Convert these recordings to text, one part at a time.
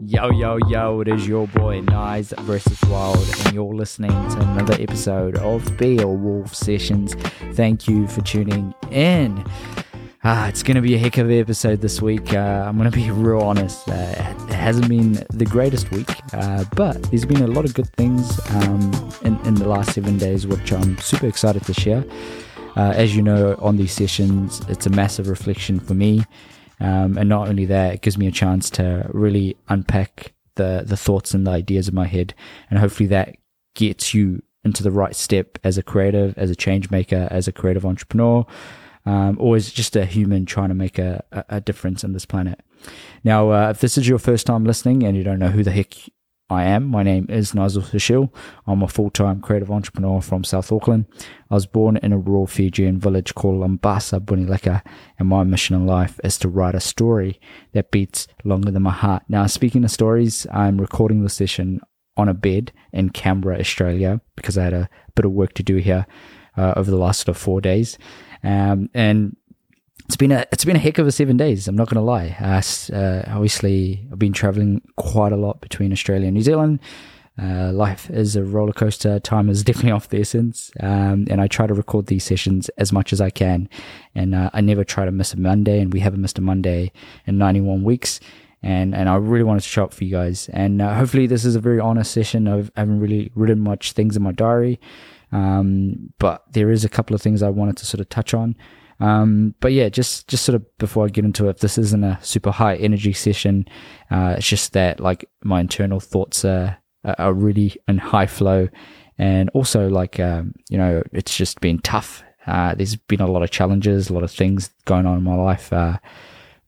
Yo, yo, yo, it is your boy Nice versus Wild, and you're listening to another episode of Be A Wolf Sessions. Thank you for tuning in. Ah, it's going to be a heck of an episode this week. Uh, I'm going to be real honest. Uh, it hasn't been the greatest week, uh, but there's been a lot of good things um, in, in the last seven days, which I'm super excited to share. Uh, as you know, on these sessions, it's a massive reflection for me. Um, and not only that, it gives me a chance to really unpack the, the thoughts and the ideas in my head. And hopefully that gets you into the right step as a creative, as a change maker, as a creative entrepreneur, um, or as just a human trying to make a, a, difference in this planet. Now, uh, if this is your first time listening and you don't know who the heck I am. My name is Nayzel Sushil. I'm a full time creative entrepreneur from South Auckland. I was born in a rural Fijian village called Lambasa, Bunileka, and my mission in life is to write a story that beats longer than my heart. Now, speaking of stories, I'm recording this session on a bed in Canberra, Australia, because I had a bit of work to do here uh, over the last sort of four days. Um, and it's been a it's been a heck of a seven days. I'm not going to lie. Uh, uh, obviously, I've been traveling quite a lot between Australia and New Zealand. Uh, life is a roller coaster. Time is definitely off the essence, um, and I try to record these sessions as much as I can. And uh, I never try to miss a Monday, and we haven't missed a Monday in 91 weeks. And and I really wanted to show up for you guys. And uh, hopefully, this is a very honest session. I've, I haven't really written much things in my diary, um, but there is a couple of things I wanted to sort of touch on. Um, but yeah, just just sort of before I get into it, this isn't a super high energy session. Uh, it's just that like my internal thoughts are are really in high flow, and also like um, you know it's just been tough. Uh, there's been a lot of challenges, a lot of things going on in my life, uh,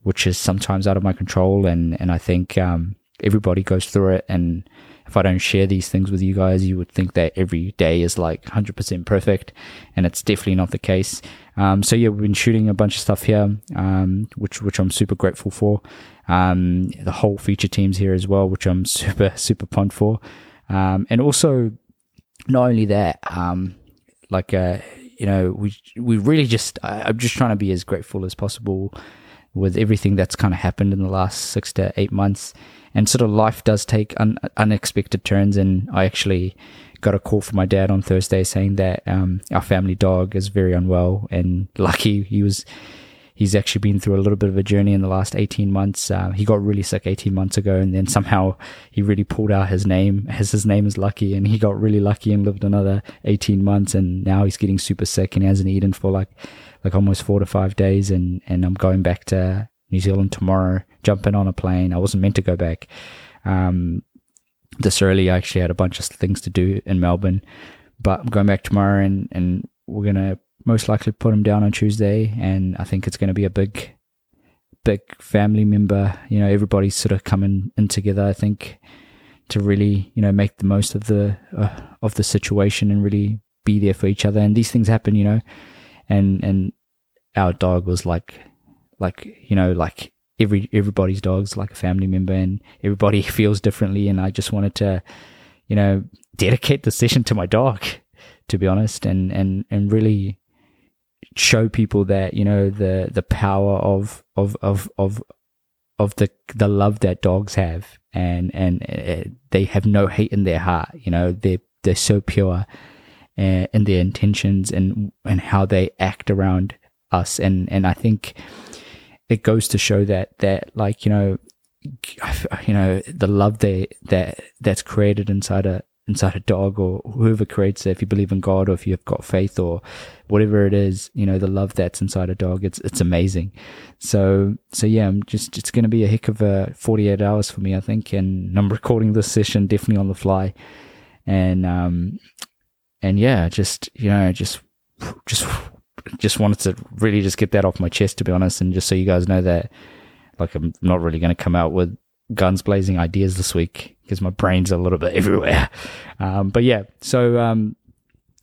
which is sometimes out of my control, and and I think um, everybody goes through it, and if I don't share these things with you guys, you would think that every day is like 100% perfect, and it's definitely not the case. Um, so yeah, we've been shooting a bunch of stuff here, um, which which I'm super grateful for. Um, the whole feature teams here as well, which I'm super super pumped for, um, and also not only that, um, like uh, you know, we we really just I'm just trying to be as grateful as possible with everything that's kind of happened in the last six to eight months and sort of life does take un- unexpected turns. And I actually got a call from my dad on Thursday saying that um, our family dog is very unwell, and lucky he was. He's actually been through a little bit of a journey in the last 18 months. Uh, he got really sick 18 months ago, and then somehow he really pulled out his name, as his name is Lucky, and he got really lucky and lived another 18 months, and now he's getting super sick and hasn't eaten for like like almost four to five days, and and I'm going back to New Zealand tomorrow, jumping on a plane. I wasn't meant to go back um, this early. I actually had a bunch of things to do in Melbourne, but I'm going back tomorrow and, and we're to most likely put him down on Tuesday. And I think it's going to be a big, big family member. You know, everybody's sort of coming in together, I think, to really, you know, make the most of the, uh, of the situation and really be there for each other. And these things happen, you know, and, and our dog was like like you know like every everybody's dog's like a family member and everybody feels differently. And I just wanted to you know dedicate the session to my dog to be honest and and and really show people that you know the the power of of of of of the the love that dogs have. And and uh, they have no hate in their heart you know they're they're so pure uh, in their intentions and and how they act around us. And and I think it goes to show that that like you know you know the love that that that's created inside a inside a dog or whoever creates it if you believe in god or if you've got faith or whatever it is you know the love that's inside a dog it's it's amazing. So so yeah i'm just it's going to be a heck of a 48 hours for me i think and i'm recording this session definitely on the fly. And um and yeah just you know just just just wanted to really just get that off my chest, to be honest, and just so you guys know that, like, I'm not really going to come out with guns blazing ideas this week because my brain's a little bit everywhere. Um, but yeah, so um,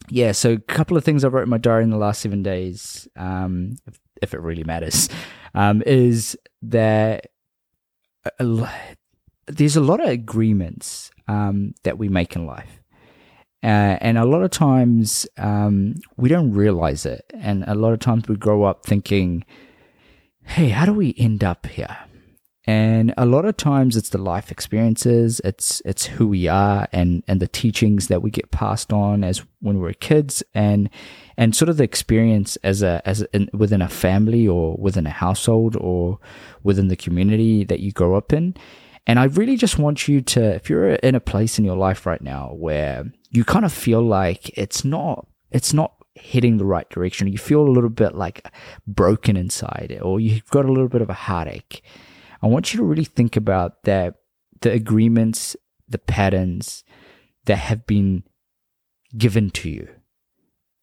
yeah, so a couple of things I wrote in my diary in the last seven days, um, if, if, it really matters, um, is that a, there's a lot of agreements um, that we make in life. Uh, and a lot of times um, we don't realize it. And a lot of times we grow up thinking, hey, how do we end up here? and a lot of times it's the life experiences it's it's who we are and and the teachings that we get passed on as when we're kids and and sort of the experience as a as in, within a family or within a household or within the community that you grow up in and I really just want you to if you're in a place in your life right now where you kind of feel like it's not it's not heading the right direction you feel a little bit like broken inside or you've got a little bit of a heartache I want you to really think about that the agreements, the patterns that have been given to you.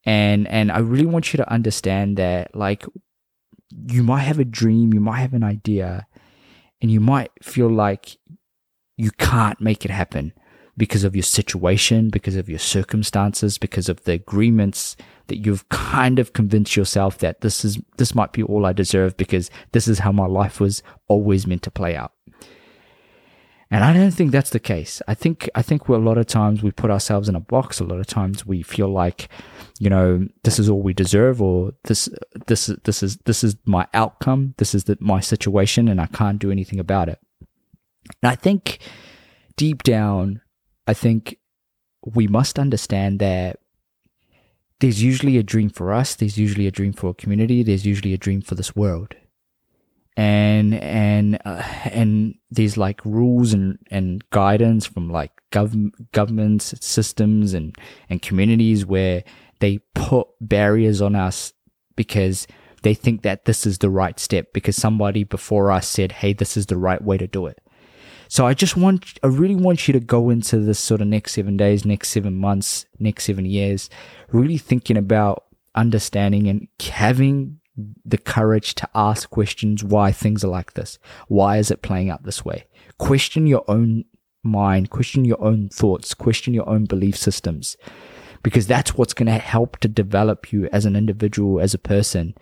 And and I really want you to understand that like you might have a dream, you might have an idea, and you might feel like you can't make it happen because of your situation, because of your circumstances, because of the agreements that you've kind of convinced yourself that this is this might be all I deserve because this is how my life was always meant to play out. And I don't think that's the case. I think I think a lot of times we put ourselves in a box. A lot of times we feel like, you know, this is all we deserve, or this this this is this is my outcome. This is the, my situation, and I can't do anything about it. And I think deep down, I think we must understand that there's usually a dream for us, there's usually a dream for a community, there's usually a dream for this world. And and uh, and there's like rules and, and guidance from like gov- governments, systems, and and communities where they put barriers on us because they think that this is the right step because somebody before us said, "Hey, this is the right way to do it." So I just want, I really want you to go into this sort of next seven days, next seven months, next seven years, really thinking about understanding and having the courage to ask questions why things are like this. Why is it playing out this way? Question your own mind, question your own thoughts, question your own belief systems, because that's what's going to help to develop you as an individual, as a person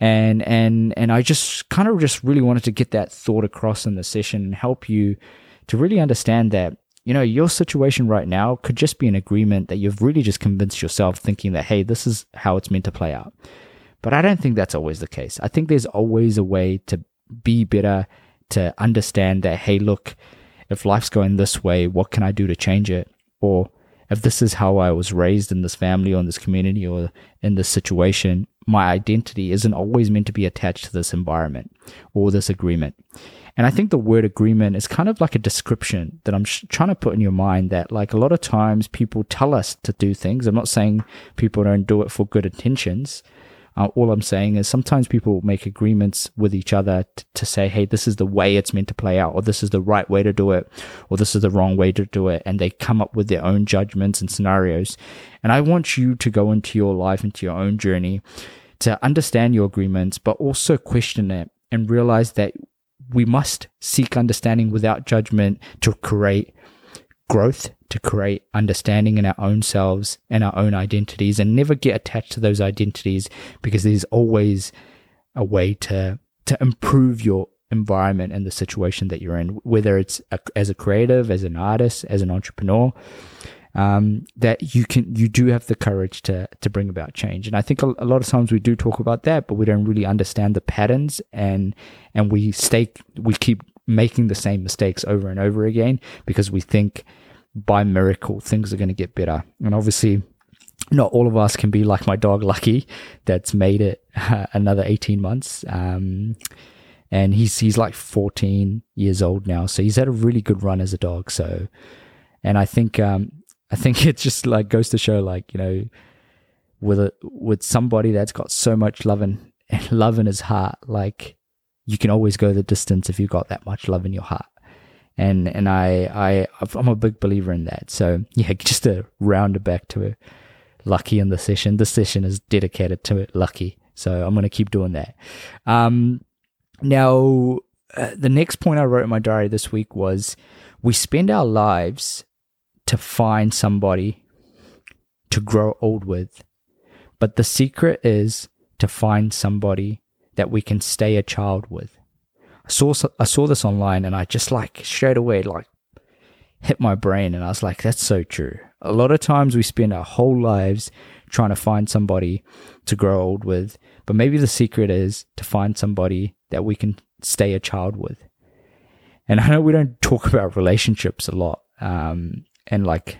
and and and I just kind of just really wanted to get that thought across in the session and help you to really understand that you know your situation right now could just be an agreement that you've really just convinced yourself thinking that hey this is how it's meant to play out but I don't think that's always the case I think there's always a way to be better to understand that hey look if life's going this way what can I do to change it or if this is how I was raised in this family or in this community or in this situation my identity isn't always meant to be attached to this environment or this agreement. And I think the word agreement is kind of like a description that I'm sh- trying to put in your mind that, like, a lot of times people tell us to do things. I'm not saying people don't do it for good intentions. Uh, all I'm saying is sometimes people make agreements with each other t- to say, hey, this is the way it's meant to play out, or this is the right way to do it, or this is the wrong way to do it. And they come up with their own judgments and scenarios. And I want you to go into your life, into your own journey, to understand your agreements, but also question it and realize that we must seek understanding without judgment to create growth, to create understanding in our own selves and our own identities, and never get attached to those identities because there's always a way to to improve your environment and the situation that you're in, whether it's a, as a creative, as an artist, as an entrepreneur um, that you can you do have the courage to to bring about change. And I think a, a, lot of times we do talk about that, but we don't really understand the patterns and and we stay we keep making the same mistakes over and over again because we think by miracle things are going to get better. And obviously not all of us can be like my dog Lucky that's made it uh, another 18 months. Um, and he's he's like 14 years old now, so he's had a really good run as a dog. So, and I think um, I think it just like goes to show like, you know, with a with somebody that's got so much love and love in his heart, like you can always go the distance if you've got that much love in your heart. And and I I I'm a big believer in that. So yeah, just to round back to Lucky in the session. This session is dedicated to Lucky. So I'm gonna keep doing that. Um, now uh, the next point I wrote in my diary this week was we spend our lives to find somebody to grow old with. But the secret is to find somebody that we can stay a child with. I saw I saw this online and I just like straight away like hit my brain and I was like that's so true. A lot of times we spend our whole lives trying to find somebody to grow old with, but maybe the secret is to find somebody that we can stay a child with. And I know we don't talk about relationships a lot, um, and like,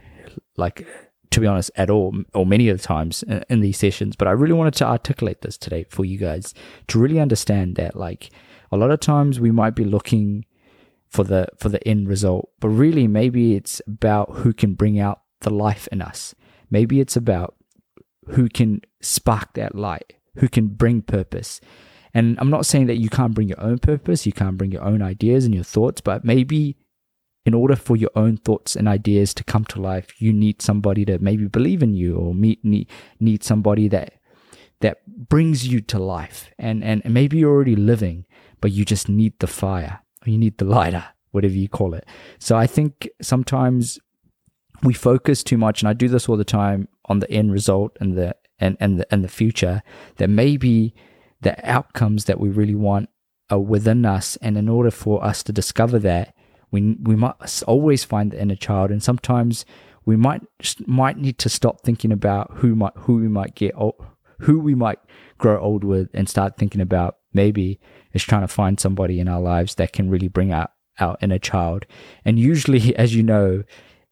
like to be honest, at all, or many of the times in, in these sessions. But I really wanted to articulate this today for you guys to really understand that, like, a lot of times we might be looking for the for the end result, but really maybe it's about who can bring out the life in us. Maybe it's about who can spark that light, who can bring purpose. And I'm not saying that you can't bring your own purpose, you can't bring your own ideas and your thoughts, but maybe in order for your own thoughts and ideas to come to life, you need somebody to maybe believe in you or meet, need, need somebody that that brings you to life. And, and maybe you're already living, but you just need the fire, or you need the lighter, whatever you call it. So I think sometimes we focus too much, and I do this all the time on the end result and the and and the and the future. That maybe the outcomes that we really want are within us, and in order for us to discover that, we we must always find the inner child, and sometimes we might might need to stop thinking about who might who we might get old, who we might grow old with, and start thinking about maybe is trying to find somebody in our lives that can really bring out our inner child. And usually, as you know,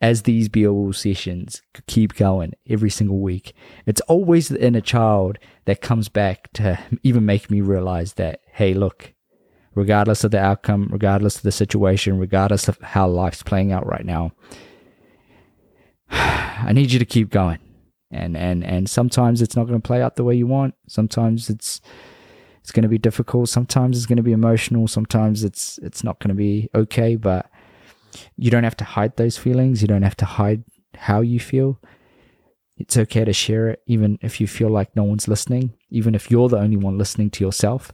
as these BO sessions keep going every single week, it's always the inner child that comes back to even make me realize that, hey, look, regardless of the outcome, regardless of the situation, regardless of how life's playing out right now, I need you to keep going. And and and sometimes it's not going to play out the way you want. Sometimes it's it's going to be difficult. Sometimes it's going to be emotional. Sometimes it's it's not going to be okay, but you don't have to hide those feelings. You don't have to hide how you feel. It's okay to share it, even if you feel like no one's listening, even if you're the only one listening to yourself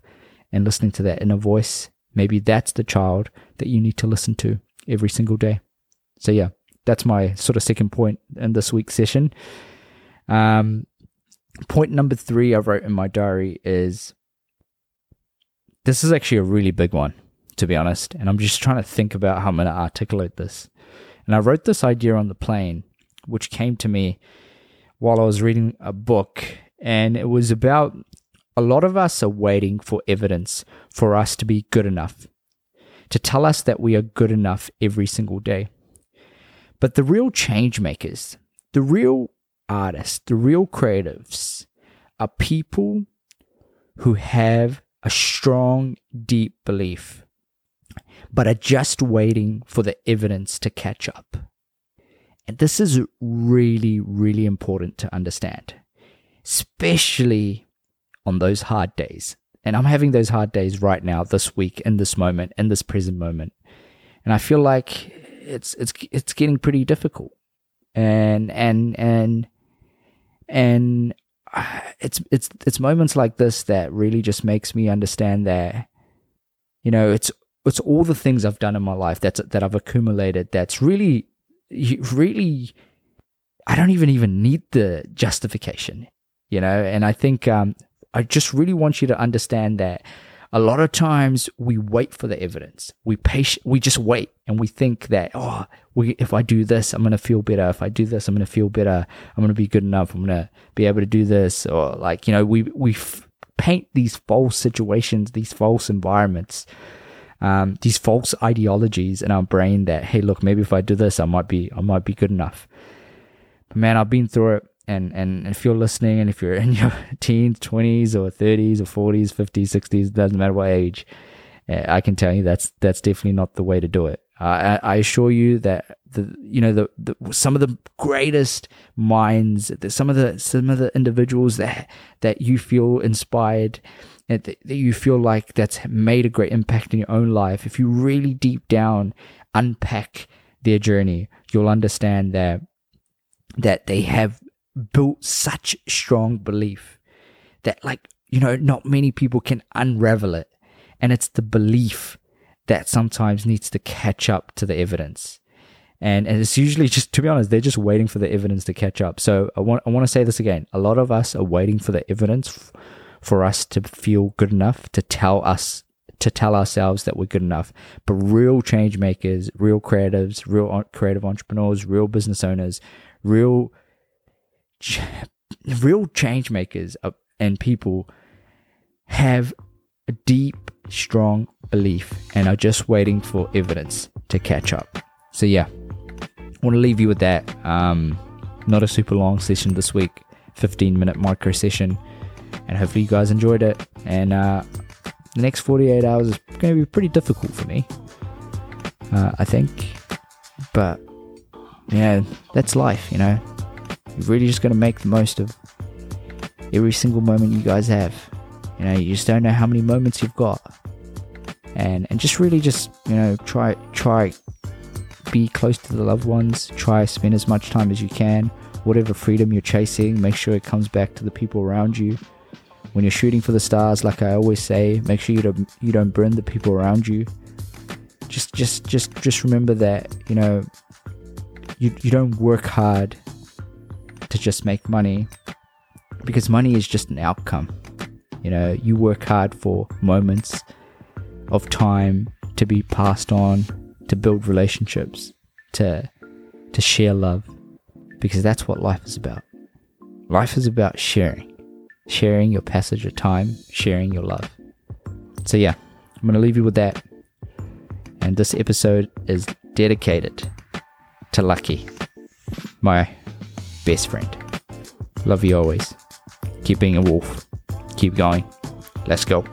and listening to that inner voice. Maybe that's the child that you need to listen to every single day. So, yeah, that's my sort of second point in this week's session. Um, point number three I wrote in my diary is this is actually a really big one to be honest. And I'm just trying to think about how I'm going to articulate this. And I wrote this idea on the plane, which came to me while I was reading a book. And it was about a lot of us are waiting for evidence for us to be good enough, to tell us that we are good enough every single day. But the real change makers, the real artists, the real creatives are people who have a strong, deep belief but are just waiting for the evidence to catch up. And this is really, really important to understand, especially on those hard days. And I'm having those hard days right now, this week, in this moment, in this present moment. And I feel like it's it's it's getting pretty difficult. And and and and it's it's it's moments like this that really just makes me understand that you know it's it's all the things I've done in my life that's that I've accumulated that's really really I don't even even need the justification, you know. And I think um, I just really want you to understand that a lot of times we wait for the evidence. We patient, we just wait, and we think that oh, we if I do this, I'm gonna feel better. If I do this, I'm gonna feel better. I'm gonna be good enough. I'm gonna be able to do this, or like you know, we we f- paint these false situations, these false environments um, these false ideologies in our brain that hey, look, maybe if I do this, I might be I might be good enough. But man, I've been through it, and and if you're listening, and if you're in your teens, twenties, or thirties, or forties, fifties, sixties, doesn't matter what age, eh, I can tell you that's that's definitely not the way to do it. Uh, I, I, assure you that the you know the, the some of the greatest minds, the, some of the some of the individuals that that you feel inspired that you feel like that's made a great impact in your own life, if you really deep down unpack their journey, you'll understand that that they have built such strong belief that like you know not many people can unravel it. And it's the belief that sometimes needs to catch up to the evidence. And, and it's usually just to be honest they're just waiting for the evidence to catch up. So i want i want to say this again. A lot of us are waiting for the evidence for us to feel good enough to tell us to tell ourselves that we're good enough. But real change makers, real creatives, real creative entrepreneurs, real business owners, real real change makers and people have a deep, strong belief and are just waiting for evidence to catch up. So, yeah, I want to leave you with that. Um, not a super long session this week, 15 minute micro session, and hopefully, you guys enjoyed it. And uh, the next 48 hours is going to be pretty difficult for me, uh, I think. But yeah, that's life, you know. Really just got to make the most of every single moment you guys have. You know, you just don't know how many moments you've got. And and just really just, you know, try try be close to the loved ones, try spend as much time as you can. Whatever freedom you're chasing, make sure it comes back to the people around you. When you're shooting for the stars, like I always say, make sure you don't you don't burn the people around you. Just just just just remember that, you know, you you don't work hard to just make money because money is just an outcome. You know, you work hard for moments of time to be passed on, to build relationships, to to share love because that's what life is about. Life is about sharing. Sharing your passage of time, sharing your love. So yeah, I'm going to leave you with that. And this episode is dedicated to Lucky, my best friend. Love you always. Keep being a wolf. Keep going. Let's go.